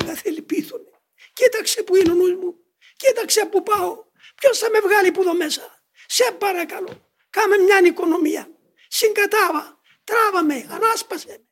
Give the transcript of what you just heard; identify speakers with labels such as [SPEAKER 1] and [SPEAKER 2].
[SPEAKER 1] αγαθέ λυπήθουν. Κοίταξε που είναι ο νους μου. Κοίταξε που πάω. Ποιος θα με βγάλει που εδώ μέσα. Σε παρακαλώ. Κάμε μια οικονομία. Συγκατάβα. Τράβαμε. Ανάσπασε.